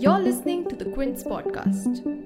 You're listening to the Quint podcast.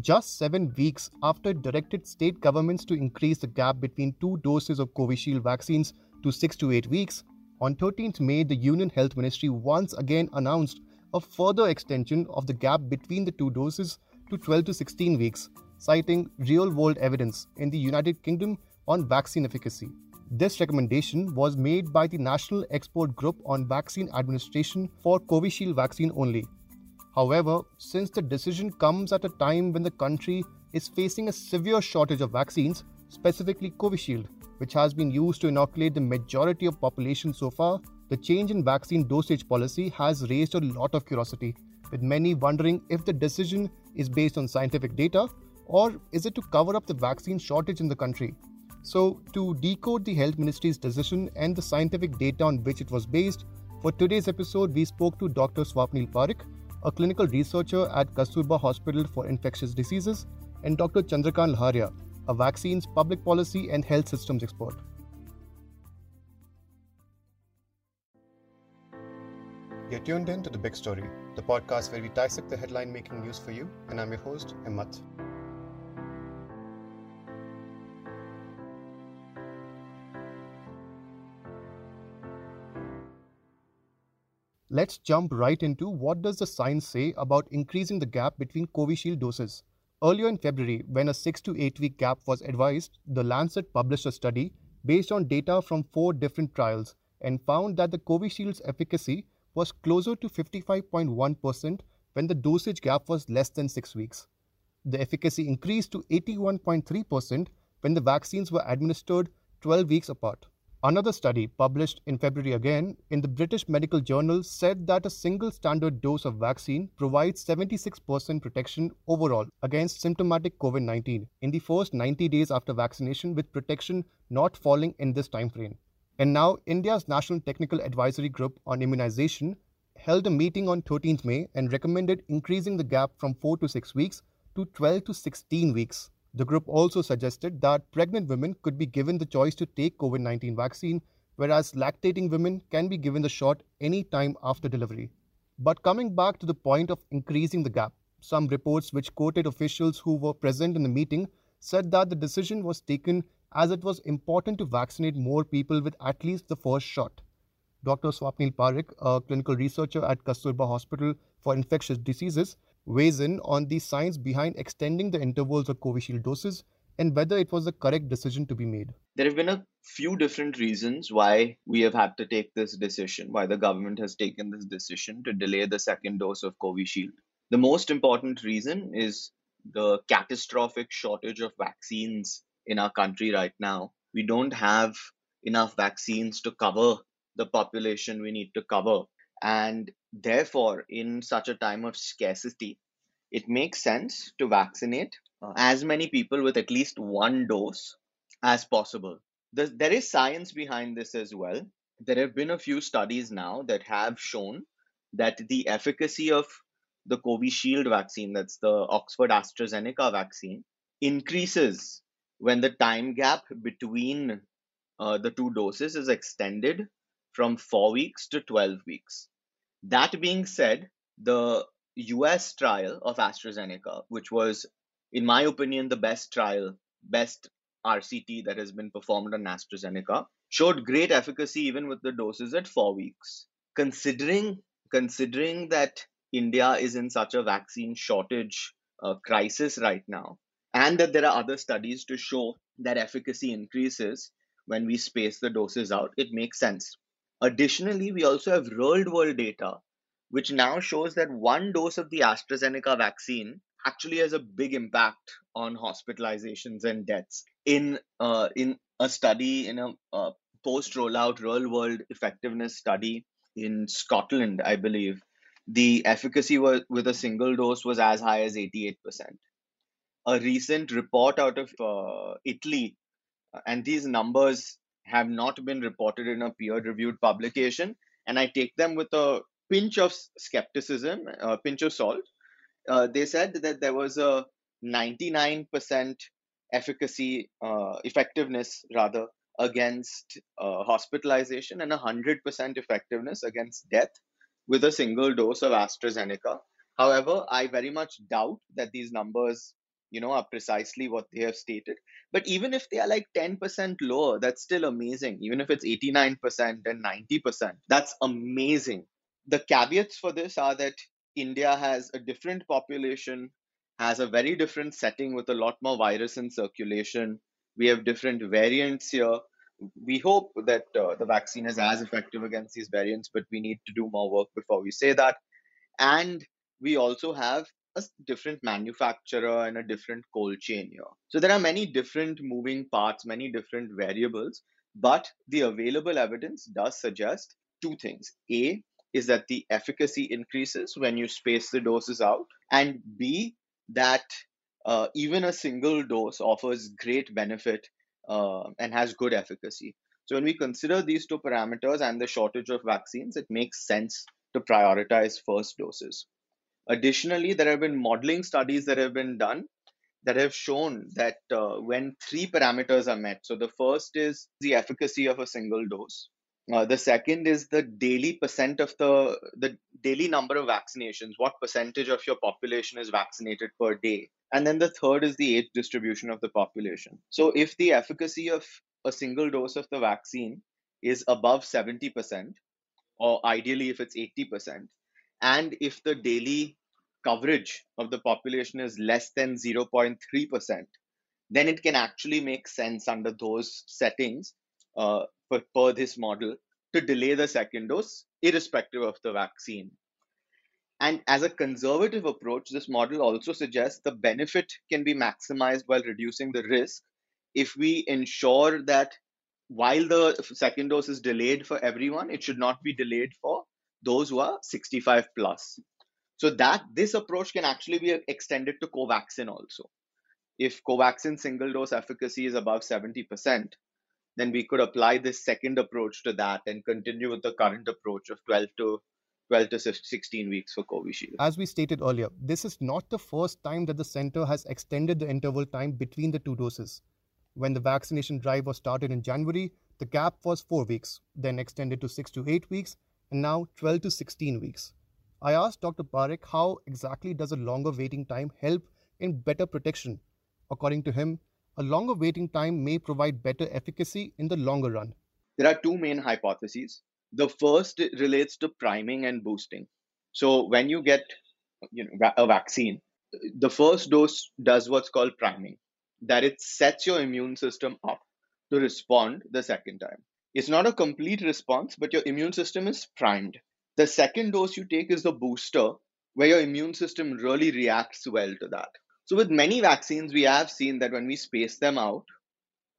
Just seven weeks after it directed state governments to increase the gap between two doses of Covishield vaccines to six to eight weeks, on 13th May, the Union Health Ministry once again announced a further extension of the gap between the two doses to 12 to 16 weeks, citing real world evidence in the United Kingdom on vaccine efficacy. This recommendation was made by the National Expert Group on Vaccine Administration for Covishield vaccine only. However, since the decision comes at a time when the country is facing a severe shortage of vaccines, specifically Covishield, which has been used to inoculate the majority of population so far, the change in vaccine dosage policy has raised a lot of curiosity, with many wondering if the decision is based on scientific data or is it to cover up the vaccine shortage in the country. So, to decode the health ministry's decision and the scientific data on which it was based, for today's episode, we spoke to Dr. Swapneil Parikh, a clinical researcher at Kasturba Hospital for Infectious Diseases, and Dr. Chandrakant Lahariya, a vaccines, public policy, and health systems expert. You're tuned in to The Big Story, the podcast where we dissect the headline making news for you, and I'm your host, Himmat. Let's jump right into what does the science say about increasing the gap between Covishield doses. Earlier in February, when a 6 to 8 week gap was advised, the Lancet published a study based on data from four different trials and found that the Covishield's efficacy was closer to 55.1% when the dosage gap was less than 6 weeks. The efficacy increased to 81.3% when the vaccines were administered 12 weeks apart. Another study, published in February again in the British Medical Journal, said that a single standard dose of vaccine provides 76% protection overall against symptomatic COVID 19 in the first 90 days after vaccination, with protection not falling in this time frame. And now, India's National Technical Advisory Group on Immunization held a meeting on 13th May and recommended increasing the gap from 4 to 6 weeks to 12 to 16 weeks. The group also suggested that pregnant women could be given the choice to take COVID 19 vaccine, whereas lactating women can be given the shot any time after delivery. But coming back to the point of increasing the gap, some reports which quoted officials who were present in the meeting said that the decision was taken as it was important to vaccinate more people with at least the first shot. Dr. Swapneil Parikh, a clinical researcher at Kasturba Hospital for Infectious Diseases, weighs in on the science behind extending the intervals of Covishield doses and whether it was the correct decision to be made. There have been a few different reasons why we have had to take this decision, why the government has taken this decision to delay the second dose of Covishield. The most important reason is the catastrophic shortage of vaccines in our country right now. We don't have enough vaccines to cover the population we need to cover. And therefore, in such a time of scarcity, it makes sense to vaccinate uh, as many people with at least one dose as possible. There's, there is science behind this as well. There have been a few studies now that have shown that the efficacy of the Covishield vaccine, that's the Oxford AstraZeneca vaccine, increases when the time gap between uh, the two doses is extended from four weeks to 12 weeks. That being said, the US trial of AstraZeneca, which was, in my opinion, the best trial, best RCT that has been performed on AstraZeneca, showed great efficacy even with the doses at four weeks. Considering considering that India is in such a vaccine shortage uh, crisis right now, and that there are other studies to show that efficacy increases when we space the doses out, it makes sense. Additionally, we also have real world data, which now shows that one dose of the AstraZeneca vaccine actually has a big impact on hospitalizations and deaths. In uh, in a study, in a uh, post rollout real world effectiveness study in Scotland, I believe, the efficacy with a single dose was as high as 88%. A recent report out of uh, Italy, and these numbers have not been reported in a peer reviewed publication. And i take them with a pinch of skepticism a pinch of salt. Uh, they said that there was a 99% efficacy, uh, effectiveness rather, against uh, hospitalization and 100% effectiveness against death with a single dose of AstraZeneca. However, I very much doubt that these numbers, you know, are precisely what they have stated. But even if they are like 10% lower, that's still amazing. Even if it's 89% and 90%, that's amazing. The caveats for this are that India has a different population, has a very different setting with a lot more virus in circulation. We have different variants here. We hope that uh, the vaccine is as effective against these variants, but we need to do more work before we say that. And we also have a different manufacturer and a different cold chain here. So there are many different moving parts, many different variables, but the available evidence does suggest two things. A, is that the efficacy increases when you space the doses out, and B, that uh, even a single dose offers great benefit uh, and has good efficacy. So when we consider these two parameters and the shortage of vaccines, it makes sense to prioritize first doses. Additionally, there have been modeling studies that have been done that have shown that uh, when three parameters are met, so the first is the efficacy of a single dose. Uh, the second is the daily percent of the the daily number of vaccinations. What percentage of your population is vaccinated per day? And then the third is the age distribution of the population. So if the efficacy of a single dose of the vaccine is above 70%, or ideally if it's 80%, and if the daily coverage of the population is less than 0.3%, then it can actually make sense under those settings uh, per, per this model to delay the second dose, irrespective of the vaccine. And as a conservative approach, this model also suggests the benefit can be maximized while reducing the risk if we ensure that while the second dose is delayed for everyone, it should not be delayed for those who are 65 plus. So that this approach can actually be extended to Covaxin also. If Covaxin single dose efficacy is above 70%, then we could apply this second approach to that and continue with the current approach of 12 to 12 to 16 weeks for Covishield. As we stated earlier, this is not the first time that the center has extended the interval time between the two doses. When the vaccination drive was started in January, the gap was 4 weeks, then extended to 6 to 8 weeks, and now 12 to 16 weeks. I asked Dr. Parikh how exactly does a longer waiting time help in better protection. According to him, a longer waiting time may provide better efficacy in the longer run. There are two main hypotheses. The first relates to priming and boosting. So when you get you know, a vaccine, the first dose does what's called priming, that it sets your immune system up to respond the second time. It's not a complete response, but your immune system is primed. The second dose you take is the booster, where your immune system really reacts well to that. So, with many vaccines, we have seen that when we space them out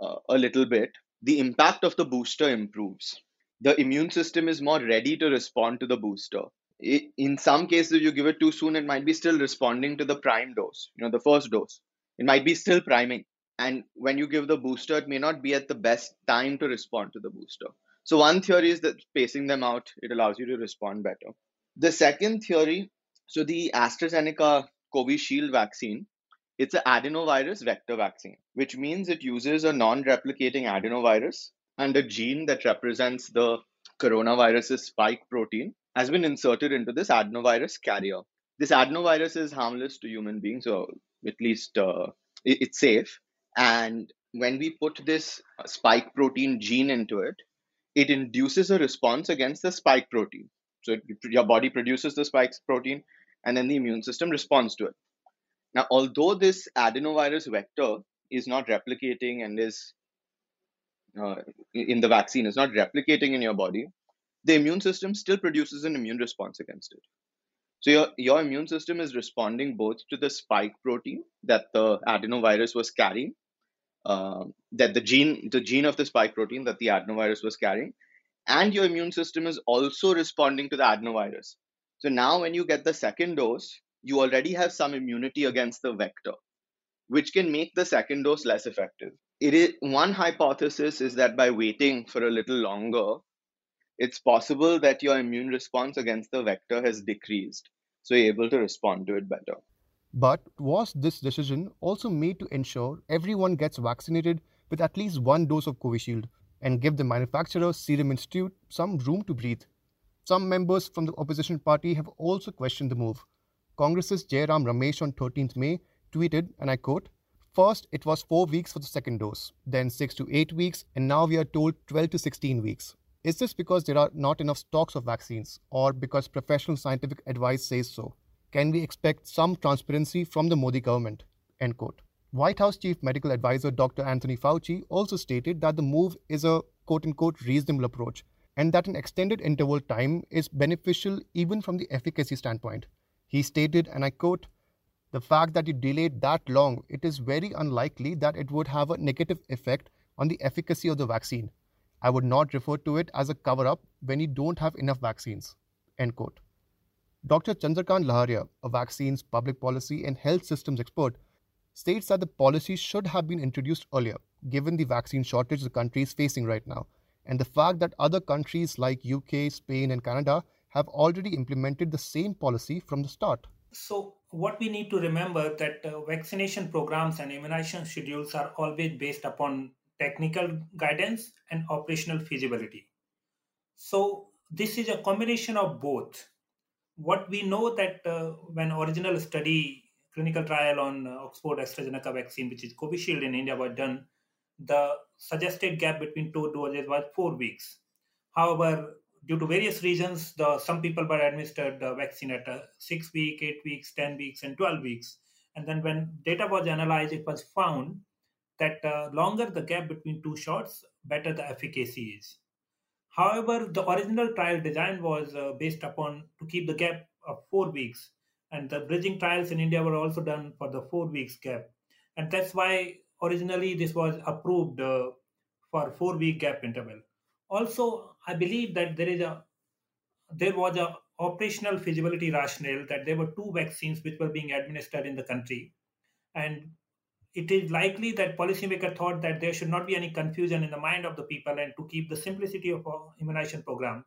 uh, a little bit, the impact of the booster improves. The immune system is more ready to respond to the booster. In some cases, you give it too soon, it might be still responding to the prime dose, you know, the first dose. It might be still priming. And when you give the booster, it may not be at the best time to respond to the booster. So, one theory is that spacing them out, it allows you to respond better. The second theory so, the AstraZeneca Covishield vaccine, it's an adenovirus vector vaccine, which means it uses a non-replicating adenovirus and a gene that represents the coronavirus's spike protein has been inserted into this adenovirus carrier. This adenovirus is harmless to human beings, or at least uh, it's safe. And when we put this spike protein gene into it, it induces a response against the spike protein. So it, your body produces the spike protein, and then the immune system responds to it. Now, although this adenovirus vector is not replicating and is uh, in the vaccine is not replicating in your body, the immune system still produces an immune response against it. So your, your immune system is responding both to the spike protein that the adenovirus was carrying, uh, that the gene, the gene of the spike protein that the adenovirus was carrying, and your immune system is also responding to the adenovirus. So now, when you get the second dose, you already have some immunity against the vector, which can make the second dose less effective. It is one hypothesis is that by waiting for a little longer, it's possible that your immune response against the vector has decreased, so you're able to respond to it better. But was this decision also made to ensure everyone gets vaccinated with at least one dose of Covishield and give the manufacturer Serum Institute some room to breathe? Some members from the opposition party have also questioned the move. Congress's Jairam Ramesh on 13th May tweeted, and I quote, First, it was four weeks for the second dose, then six to eight weeks, and now we are told 12 to 16 weeks. Is this because there are not enough stocks of vaccines, or because professional scientific advice says so? Can we expect some transparency from the Modi government? End quote. White House Chief Medical Advisor Dr. Anthony Fauci also stated that the move is a quote unquote reasonable approach and that an extended interval time is beneficial even from the efficacy standpoint. He stated, and I quote, the fact that you delayed that long, it is very unlikely that it would have a negative effect on the efficacy of the vaccine. I would not refer to it as a cover up when you don't have enough vaccines. End quote. Dr. Chandrakant Lahariya, a vaccines, public policy, and health systems expert, states that the policy should have been introduced earlier, given the vaccine shortage the country is facing right now, and the fact that other countries like UK, Spain, and Canada have already implemented the same policy from the start. So, what we need to remember that uh, vaccination programs and immunization schedules are always based upon technical guidance and operational feasibility. So, this is a combination of both. What we know that uh, when original study clinical trial on uh, Oxford AstraZeneca vaccine, which is Covishield in India, was done, the suggested gap between two doses was four weeks. However, due to various reasons, the some people were administered the vaccine at a six week, eight weeks, ten weeks, and twelve weeks. And then when data was analyzed, it was found that uh, longer the gap between two shots, better the efficacy is. However, the original trial design was uh, based upon to keep the gap of four weeks, and the bridging trials in India were also done for the four weeks gap, and that's why originally this was approved uh, for four week gap interval. Also, I believe that there is a there was a operational feasibility rationale that there were two vaccines which were being administered in the country, and it is likely that policymaker thought that there should not be any confusion in the mind of the people, and to keep the simplicity of our immunization program,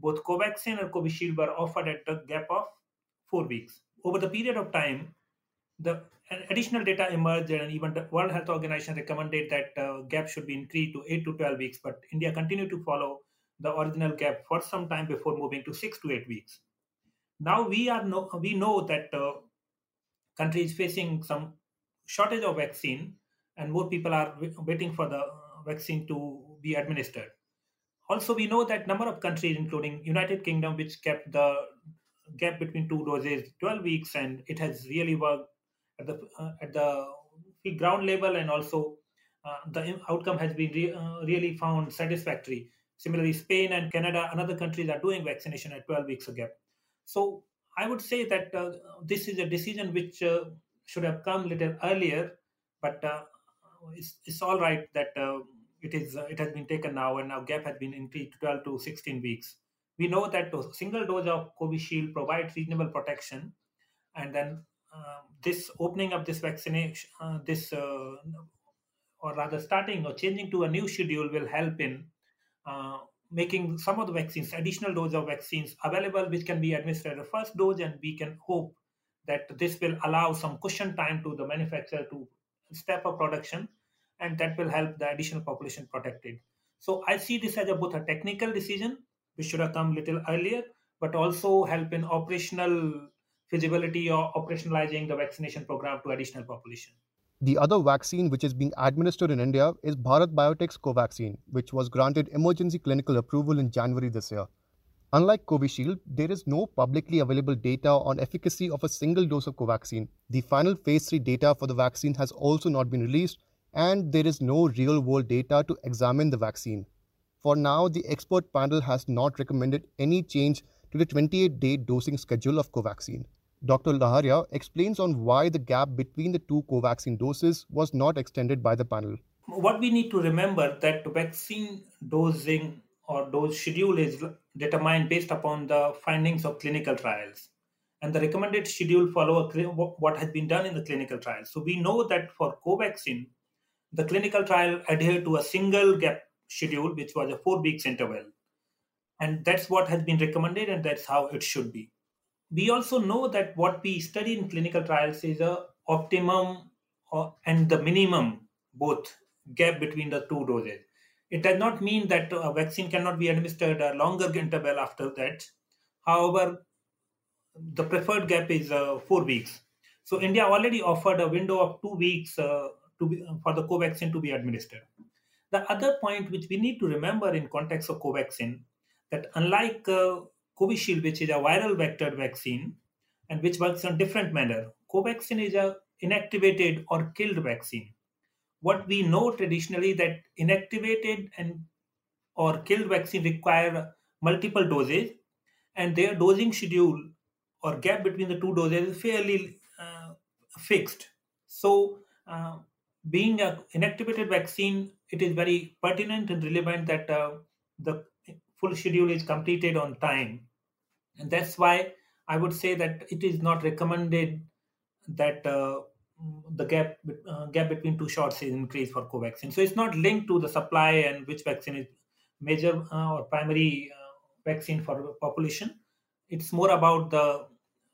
both Covaxin and Covishield were offered at the gap of four weeks. Over the period of time, the additional data emerged and even the world health organization recommended that uh, gap should be increased to 8 to 12 weeks but india continued to follow the original gap for some time before moving to 6 to 8 weeks now we are no, we know that uh, country is facing some shortage of vaccine and more people are waiting for the vaccine to be administered. Also we know that number of countries including united kingdom which kept the gap between two doses 12 weeks and it has really worked at the uh, at the ground level and also uh, the outcome has been re- uh, really found satisfactory. Similarly spain and canada and other countries are doing vaccination at 12 weeks a gap. So i would say that uh, this is a decision which uh, should have come little earlier but uh, it's, it's all right that it is it has been taken now and now gap has been increased to 12 to 16 weeks. We know that a single dose of Covishield provides reasonable protection and then um, this opening up this vaccination, uh, this uh, or rather starting or changing to a new schedule will help in uh, making some of the vaccines, additional dose of vaccines available, which can be administered. The first dose, and we can hope that this will allow some cushion time to the manufacturer to step up production, and that will help the additional population protected. So I see this as a, both a technical decision, which should have come little earlier, but also help in operational feasibility or operationalizing the vaccination program to additional population. The other vaccine which is being administered in India is Bharat Biotech's Covaxin, which was granted emergency clinical approval in January this year. Unlike Covishield, there is no publicly available data on efficacy of a single dose of Covaxin. The final phase 3 data for the vaccine has also not been released, and there is no real world data to examine the vaccine. For now, the expert panel has not recommended any change to the 28 day dosing schedule of Covaxin. Dr. Lahariya explains on why the gap between the two Covaxin doses was not extended by the panel. What we need to remember that vaccine dosing or dose schedule is determined based upon the findings of clinical trials. And the recommended schedule follow what has been done in the clinical trials. So we know that for Covaxin, the clinical trial adhered to a single gap schedule, which was a four weeks interval. And that's what has been recommended, and that's how it should be. we also know that what we study in clinical trials is a optimum or, and the minimum both gap between the two doses. It does not mean that a vaccine cannot be administered a longer interval after that. However, the preferred gap is uh, four weeks. So India already offered a window of two weeks uh, to be, for the Covaxin to be administered. The other point which we need to remember in context of Covaxin that unlike uh, Covishield, which is a viral vectored vaccine and which works in a different manner, Covaxin is a inactivated or killed vaccine. What we know traditionally that inactivated and or killed vaccine require multiple doses, and their dosing schedule or gap between the two doses is fairly uh, fixed. So, uh, being an inactivated vaccine, it is very pertinent and relevant that uh, the full schedule is completed on time. And that's why I would say that it is not recommended that uh, the gap uh, gap between two shots is increased for Covaxin. So it's not linked to the supply and which vaccine is major uh, or primary uh, vaccine for population. It's more about the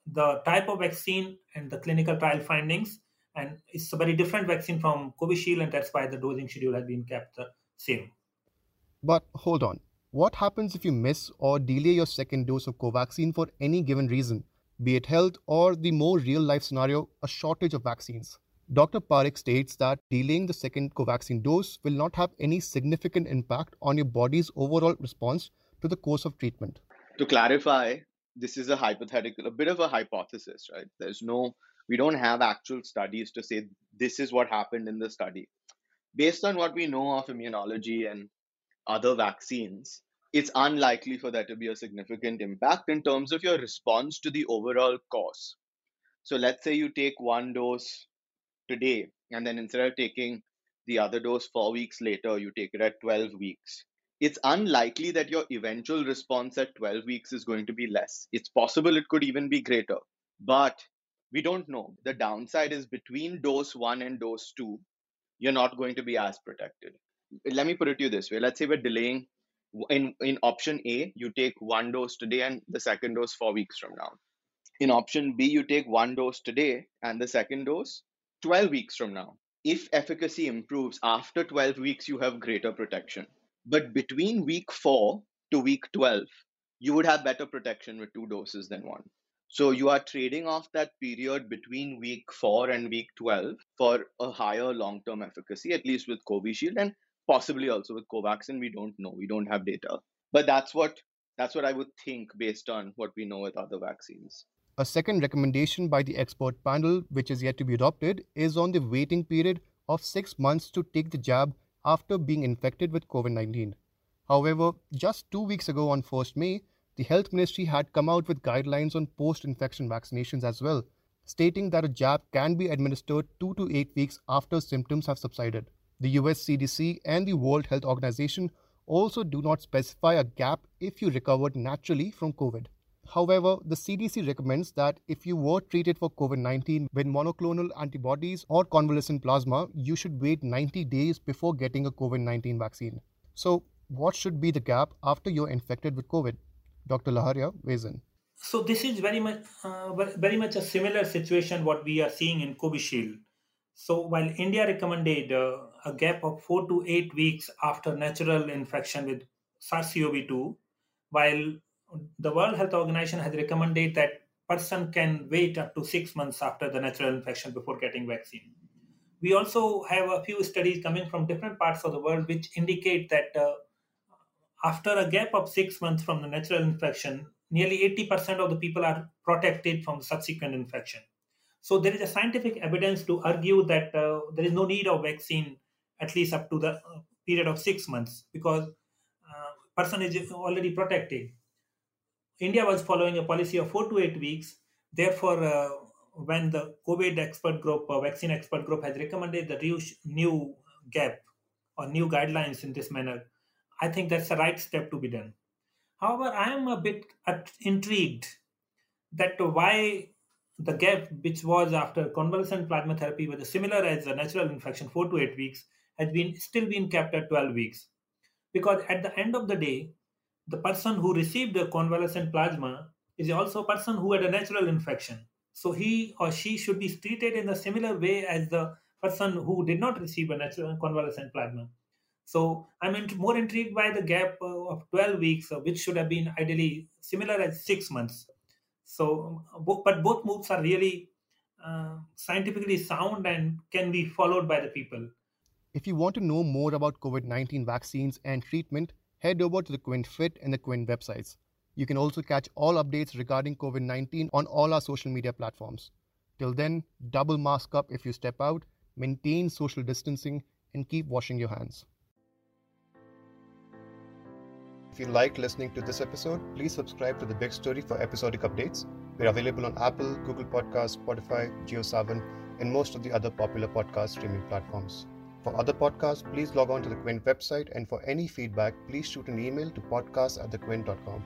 the type of vaccine and the clinical trial findings. And it's a very different vaccine from Covishield, and that's why the dosing schedule has been kept the same. But hold on. What happens if you miss or delay your second dose of Covaxin for any given reason, be it health or the more real life scenario, a shortage of vaccines? Dr. Parikh states that delaying the second Covaxin dose will not have any significant impact on your body's overall response to the course of treatment. To clarify, this is a hypothetical, a bit of a hypothesis, right? There's no, we don't have actual studies to say this is what happened in the study. Based on what we know of immunology and other vaccines, it's unlikely for there to be a significant impact in terms of your response to the overall course. So let's say you take one dose today, and then instead of taking the other dose four weeks later, you take it at 12 weeks. It's unlikely that your eventual response at 12 weeks is going to be less. It's possible it could even be greater, but we don't know. The downside is between dose one and dose two, you're not going to be as protected let me put it to you this way let's say we're delaying in in option a you take one dose today and the second dose four weeks from now. In option b you take one dose today and the second dose 12 weeks from now. If efficacy improves after 12 weeks you have greater protection. But between week 4 to week 12 you would have better protection with two doses than one. So you are trading off that period between week 4 and week 12 for a higher long term efficacy at least with Covishield and possibly also with Covaxin. We don't know. We don't have data. But that's what that's what I would think based on what we know with other vaccines. A second recommendation by the expert panel, which is yet to be adopted, is on the waiting period of six months to take the jab after being infected with COVID 19. However, just two weeks ago on 1st May, the Health Ministry had come out with guidelines on post infection vaccinations as well, stating that a jab can be administered two to eight weeks after symptoms have subsided. The US CDC and the World Health Organization also do not specify a gap if you recovered naturally from COVID. However, the CDC recommends that if you were treated for COVID 19 with monoclonal antibodies or convalescent plasma, you should wait 90 days before getting a COVID 19 vaccine. So, what should be the gap after you're infected with COVID? Dr. Lahariya weighs in. So, this is very much, uh, very much a similar situation what we are seeing in Covishield. So, while India recommended uh, a gap of four to eight weeks after natural infection with SARS-CoV-2, while the World Health Organization has recommended that person can wait up to six months after the natural infection before getting vaccine. We also have a few studies coming from different parts of the world which indicate that uh, after a gap of six months from the natural infection, nearly 80% of the people are protected from subsequent infection. So there is a scientific evidence to argue that uh, there is no need of vaccine at least up to the uh, period of six months because uh, person is already protected. India was following a policy of four to eight weeks. Therefore, uh, when the COVID expert group, uh, vaccine expert group, has recommended the new gap or new guidelines in this manner, I think that's the right step to be done. However, I am a bit intrigued that why the gap, which was after convalescent plasma therapy, was similar as the natural infection, four to eight weeks, has been still been kept at 12 weeks because at the end of the day the person who received the convalescent plasma is also a person who had a natural infection. So he or she should be treated in a similar way as the person who did not receive a natural convalescent plasma. So I'm more intrigued by the gap uh, of 12 weeks, uh, which should have been ideally similar as six months. So, but both moves are really uh, scientifically sound and can be followed by the people. If you want to know more about COVID 19 vaccines and treatment, head over to the QuintFit and the Quint websites. You can also catch all updates regarding COVID 19 on all our social media platforms. Till then, double mask up if you step out, maintain social distancing, and keep washing your hands. If you liked listening to this episode, please subscribe to The Big Story for episodic updates. We're available on Apple, Google Podcasts, Spotify, JioSaavn, and most of the other popular podcast streaming platforms. For other podcasts, please log on to the Quint website, and for any feedback, please shoot an email to podcast at thequint.com.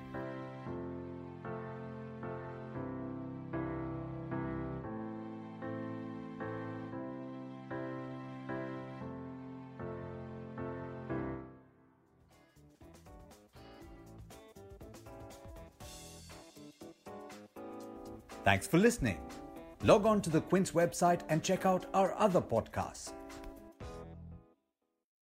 Thanks for listening. Log on to the Quint's website and check out our other podcasts